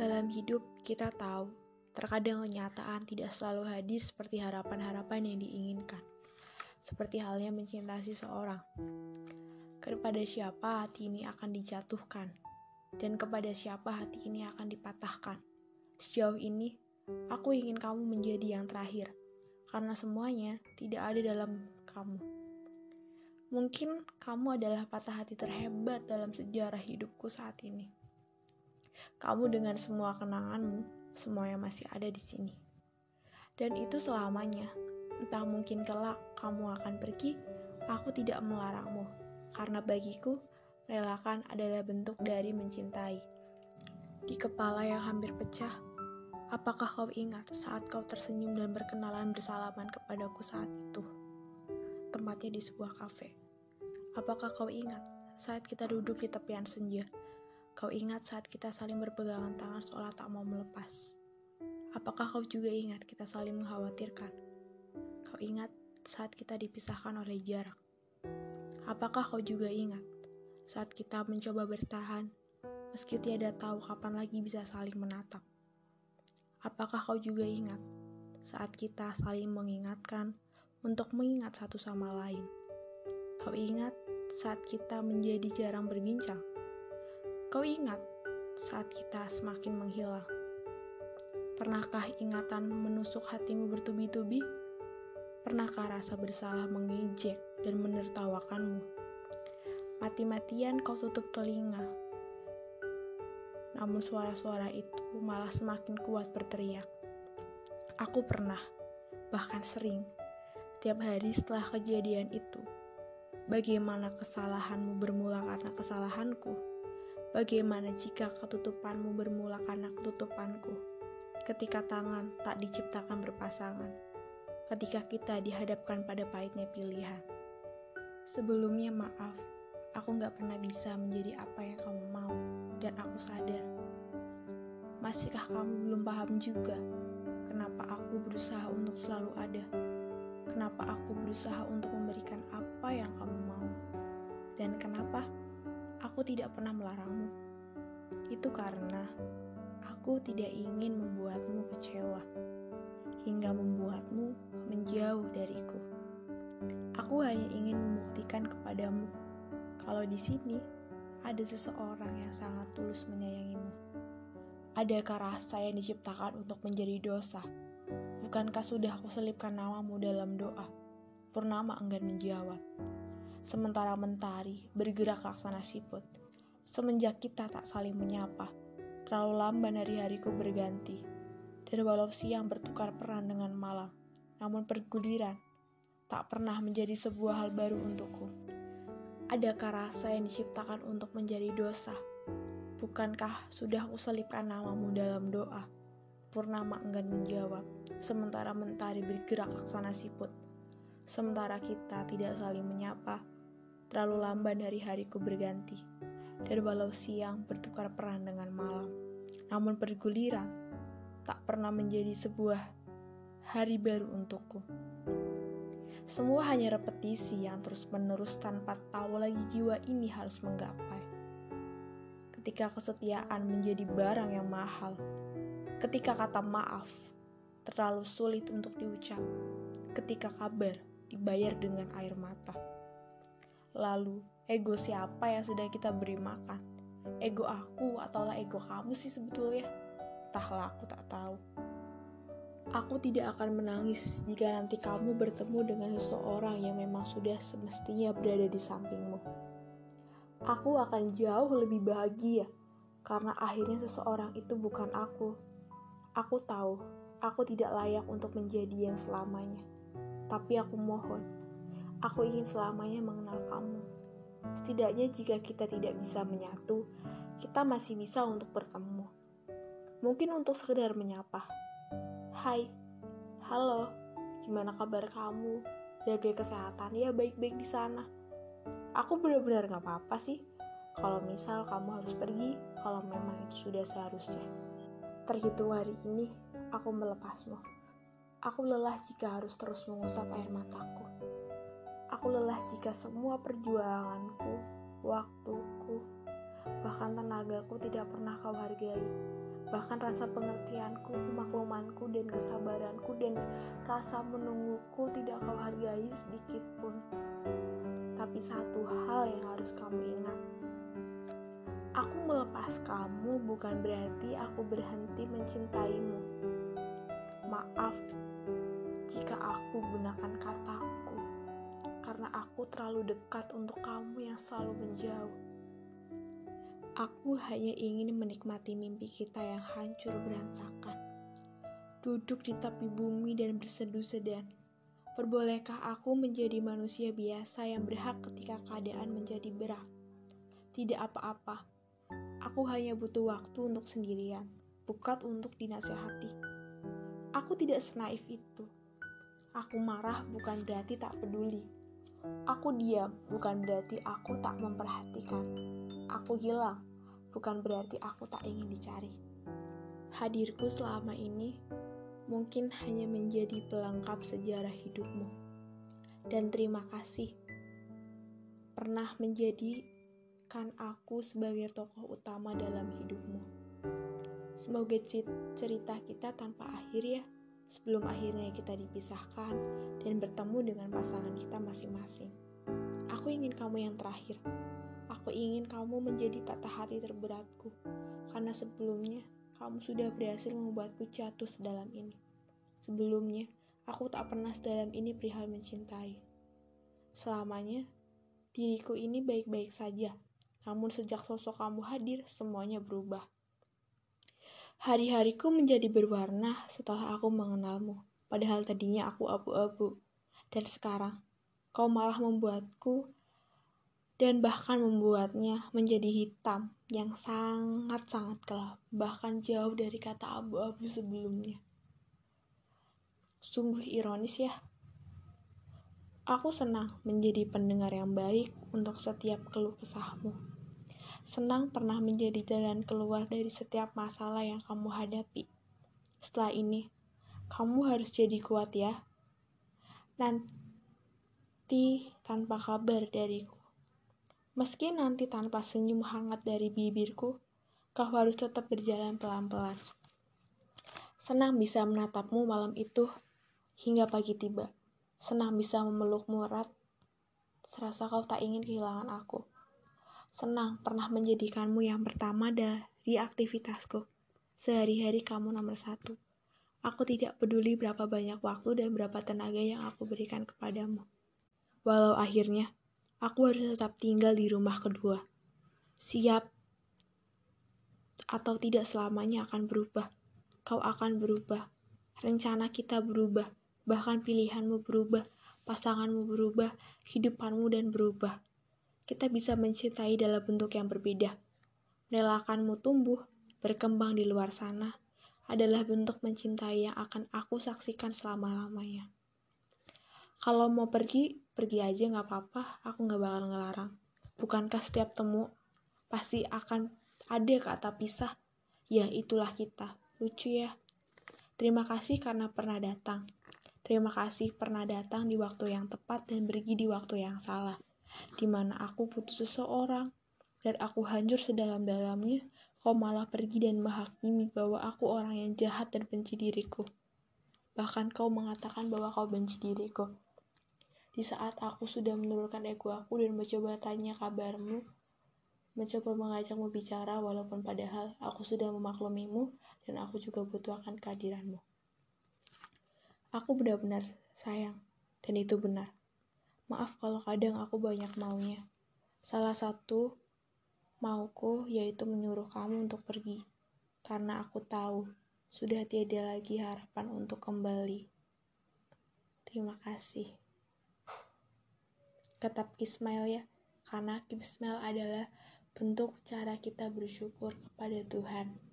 Dalam hidup, kita tahu, terkadang kenyataan tidak selalu hadir seperti harapan-harapan yang diinginkan. Seperti halnya mencintai seseorang. Kepada siapa hati ini akan dijatuhkan, dan kepada siapa hati ini akan dipatahkan. Sejauh ini, aku ingin kamu menjadi yang terakhir, karena semuanya tidak ada dalam kamu. Mungkin kamu adalah patah hati terhebat dalam sejarah hidupku saat ini. Kamu dengan semua kenanganmu, semuanya masih ada di sini. Dan itu selamanya. Entah mungkin kelak kamu akan pergi, aku tidak melarangmu. Karena bagiku, relakan adalah bentuk dari mencintai. Di kepala yang hampir pecah, apakah kau ingat saat kau tersenyum dan berkenalan bersalaman kepadaku saat itu? Tempatnya di sebuah kafe. Apakah kau ingat saat kita duduk di tepian senja? Kau ingat saat kita saling berpegangan tangan seolah tak mau melepas? Apakah kau juga ingat kita saling mengkhawatirkan? Kau ingat saat kita dipisahkan oleh jarak? Apakah kau juga ingat saat kita mencoba bertahan meski tiada tahu kapan lagi bisa saling menatap? Apakah kau juga ingat saat kita saling mengingatkan untuk mengingat satu sama lain? Kau ingat saat kita menjadi jarang berbincang? Kau ingat saat kita semakin menghilang? Pernahkah ingatan menusuk hatimu bertubi-tubi? Pernahkah rasa bersalah mengejek dan menertawakanmu? Mati-matian kau tutup telinga. Namun suara-suara itu malah semakin kuat berteriak. Aku pernah, bahkan sering, setiap hari setelah kejadian itu, bagaimana kesalahanmu bermula karena kesalahanku, Bagaimana jika ketutupanmu bermula karena ketutupanku? Ketika tangan tak diciptakan berpasangan, ketika kita dihadapkan pada pahitnya pilihan. Sebelumnya maaf, aku gak pernah bisa menjadi apa yang kamu mau, dan aku sadar. Masihkah kamu belum paham juga kenapa aku berusaha untuk selalu ada? Kenapa aku berusaha untuk memberikan apa yang kamu? Aku tidak pernah melarangmu. Itu karena aku tidak ingin membuatmu kecewa hingga membuatmu menjauh dariku. Aku hanya ingin membuktikan kepadamu kalau di sini ada seseorang yang sangat tulus menyayangimu. Adakah rasa yang diciptakan untuk menjadi dosa? Bukankah sudah aku selipkan namamu dalam doa? Purnama enggan menjawab sementara mentari bergerak laksana siput. Semenjak kita tak saling menyapa, terlalu lamban hari-hariku berganti. Dan walau siang bertukar peran dengan malam, namun perguliran tak pernah menjadi sebuah hal baru untukku. Adakah rasa yang diciptakan untuk menjadi dosa? Bukankah sudah aku selipkan namamu dalam doa? Purnama enggan menjawab, sementara mentari bergerak laksana siput. Sementara kita tidak saling menyapa, terlalu lamban hari-hariku berganti. Dan walau siang bertukar peran dengan malam, namun perguliran tak pernah menjadi sebuah hari baru untukku. Semua hanya repetisi yang terus-menerus tanpa tahu lagi jiwa ini harus menggapai. Ketika kesetiaan menjadi barang yang mahal, ketika kata maaf terlalu sulit untuk diucap, ketika kabar dibayar dengan air mata. Lalu, ego siapa yang sedang kita beri makan? Ego aku ataulah ego kamu sih sebetulnya? Entahlah, aku tak tahu. Aku tidak akan menangis jika nanti kamu bertemu dengan seseorang yang memang sudah semestinya berada di sampingmu. Aku akan jauh lebih bahagia karena akhirnya seseorang itu bukan aku. Aku tahu aku tidak layak untuk menjadi yang selamanya. Tapi aku mohon, aku ingin selamanya mengenal kamu. Setidaknya jika kita tidak bisa menyatu, kita masih bisa untuk bertemu. Mungkin untuk sekedar menyapa. Hai, halo, gimana kabar kamu? Jaga kesehatan ya baik-baik di sana. Aku benar-benar gak apa-apa sih. Kalau misal kamu harus pergi, kalau memang itu sudah seharusnya. Terhitung hari ini, aku melepasmu. Aku lelah jika harus terus mengusap air mataku. Aku lelah jika semua perjuanganku, waktuku, bahkan tenagaku tidak pernah kau hargai. Bahkan rasa pengertianku, kemaklumanku, dan kesabaranku, dan rasa menungguku tidak kau hargai sedikit pun. Tapi satu hal yang harus kamu ingat, aku melepas kamu bukan berarti aku berhenti mencintaimu. Maaf jika aku gunakan kataku, karena aku terlalu dekat untuk kamu yang selalu menjauh. Aku hanya ingin menikmati mimpi kita yang hancur berantakan. Duduk di tepi bumi dan berseduh sedan. Perbolehkah aku menjadi manusia biasa yang berhak ketika keadaan menjadi berat? Tidak apa-apa. Aku hanya butuh waktu untuk sendirian, bukan untuk dinasehati. Aku tidak senaif itu. Aku marah bukan berarti tak peduli. Aku diam bukan berarti aku tak memperhatikan. Aku hilang bukan berarti aku tak ingin dicari. Hadirku selama ini mungkin hanya menjadi pelengkap sejarah hidupmu. Dan terima kasih pernah menjadikan aku sebagai tokoh utama dalam hidupmu. Semoga cerita kita tanpa akhir ya, sebelum akhirnya kita dipisahkan dan bertemu dengan pasangan kita masing-masing. Aku ingin kamu yang terakhir. Aku ingin kamu menjadi patah hati terberatku, karena sebelumnya kamu sudah berhasil membuatku jatuh sedalam ini. Sebelumnya, aku tak pernah sedalam ini perihal mencintai. Selamanya, diriku ini baik-baik saja, namun sejak sosok kamu hadir, semuanya berubah. Hari-hariku menjadi berwarna setelah aku mengenalmu, padahal tadinya aku abu-abu. Dan sekarang, kau malah membuatku dan bahkan membuatnya menjadi hitam yang sangat-sangat gelap, bahkan jauh dari kata abu-abu sebelumnya. Sungguh ironis ya. Aku senang menjadi pendengar yang baik untuk setiap keluh kesahmu. Senang pernah menjadi jalan keluar dari setiap masalah yang kamu hadapi. Setelah ini, kamu harus jadi kuat ya. Nanti tanpa kabar dariku. Meski nanti tanpa senyum hangat dari bibirku, kau harus tetap berjalan pelan-pelan. Senang bisa menatapmu malam itu hingga pagi tiba. Senang bisa memelukmu erat, serasa kau tak ingin kehilangan aku. Senang pernah menjadikanmu yang pertama dari aktivitasku. Sehari-hari kamu nomor satu. Aku tidak peduli berapa banyak waktu dan berapa tenaga yang aku berikan kepadamu. Walau akhirnya, aku harus tetap tinggal di rumah kedua. Siap atau tidak selamanya akan berubah. Kau akan berubah. Rencana kita berubah. Bahkan pilihanmu berubah. Pasanganmu berubah. Hidupanmu dan berubah. Kita bisa mencintai dalam bentuk yang berbeda. Merelakanmu tumbuh, berkembang di luar sana adalah bentuk mencintai yang akan aku saksikan selama-lamanya. Kalau mau pergi, pergi aja nggak apa-apa, aku nggak bakal ngelarang. Bukankah setiap temu pasti akan ada kata pisah? Ya itulah kita, lucu ya. Terima kasih karena pernah datang. Terima kasih pernah datang di waktu yang tepat dan pergi di waktu yang salah. Di mana aku putus seseorang, dan aku hancur sedalam-dalamnya, kau malah pergi dan menghakimi bahwa aku orang yang jahat dan benci diriku. Bahkan kau mengatakan bahwa kau benci diriku. Di saat aku sudah menurunkan ego aku dan mencoba tanya kabarmu, mencoba mengajakmu bicara walaupun padahal aku sudah memaklumimu dan aku juga butuh akan kehadiranmu. Aku benar-benar sayang, dan itu benar. Maaf kalau kadang aku banyak maunya. Salah satu mauku yaitu menyuruh kamu untuk pergi, karena aku tahu sudah tiada lagi harapan untuk kembali. Terima kasih tetap Ismail ya karena Ismail adalah bentuk cara kita bersyukur kepada Tuhan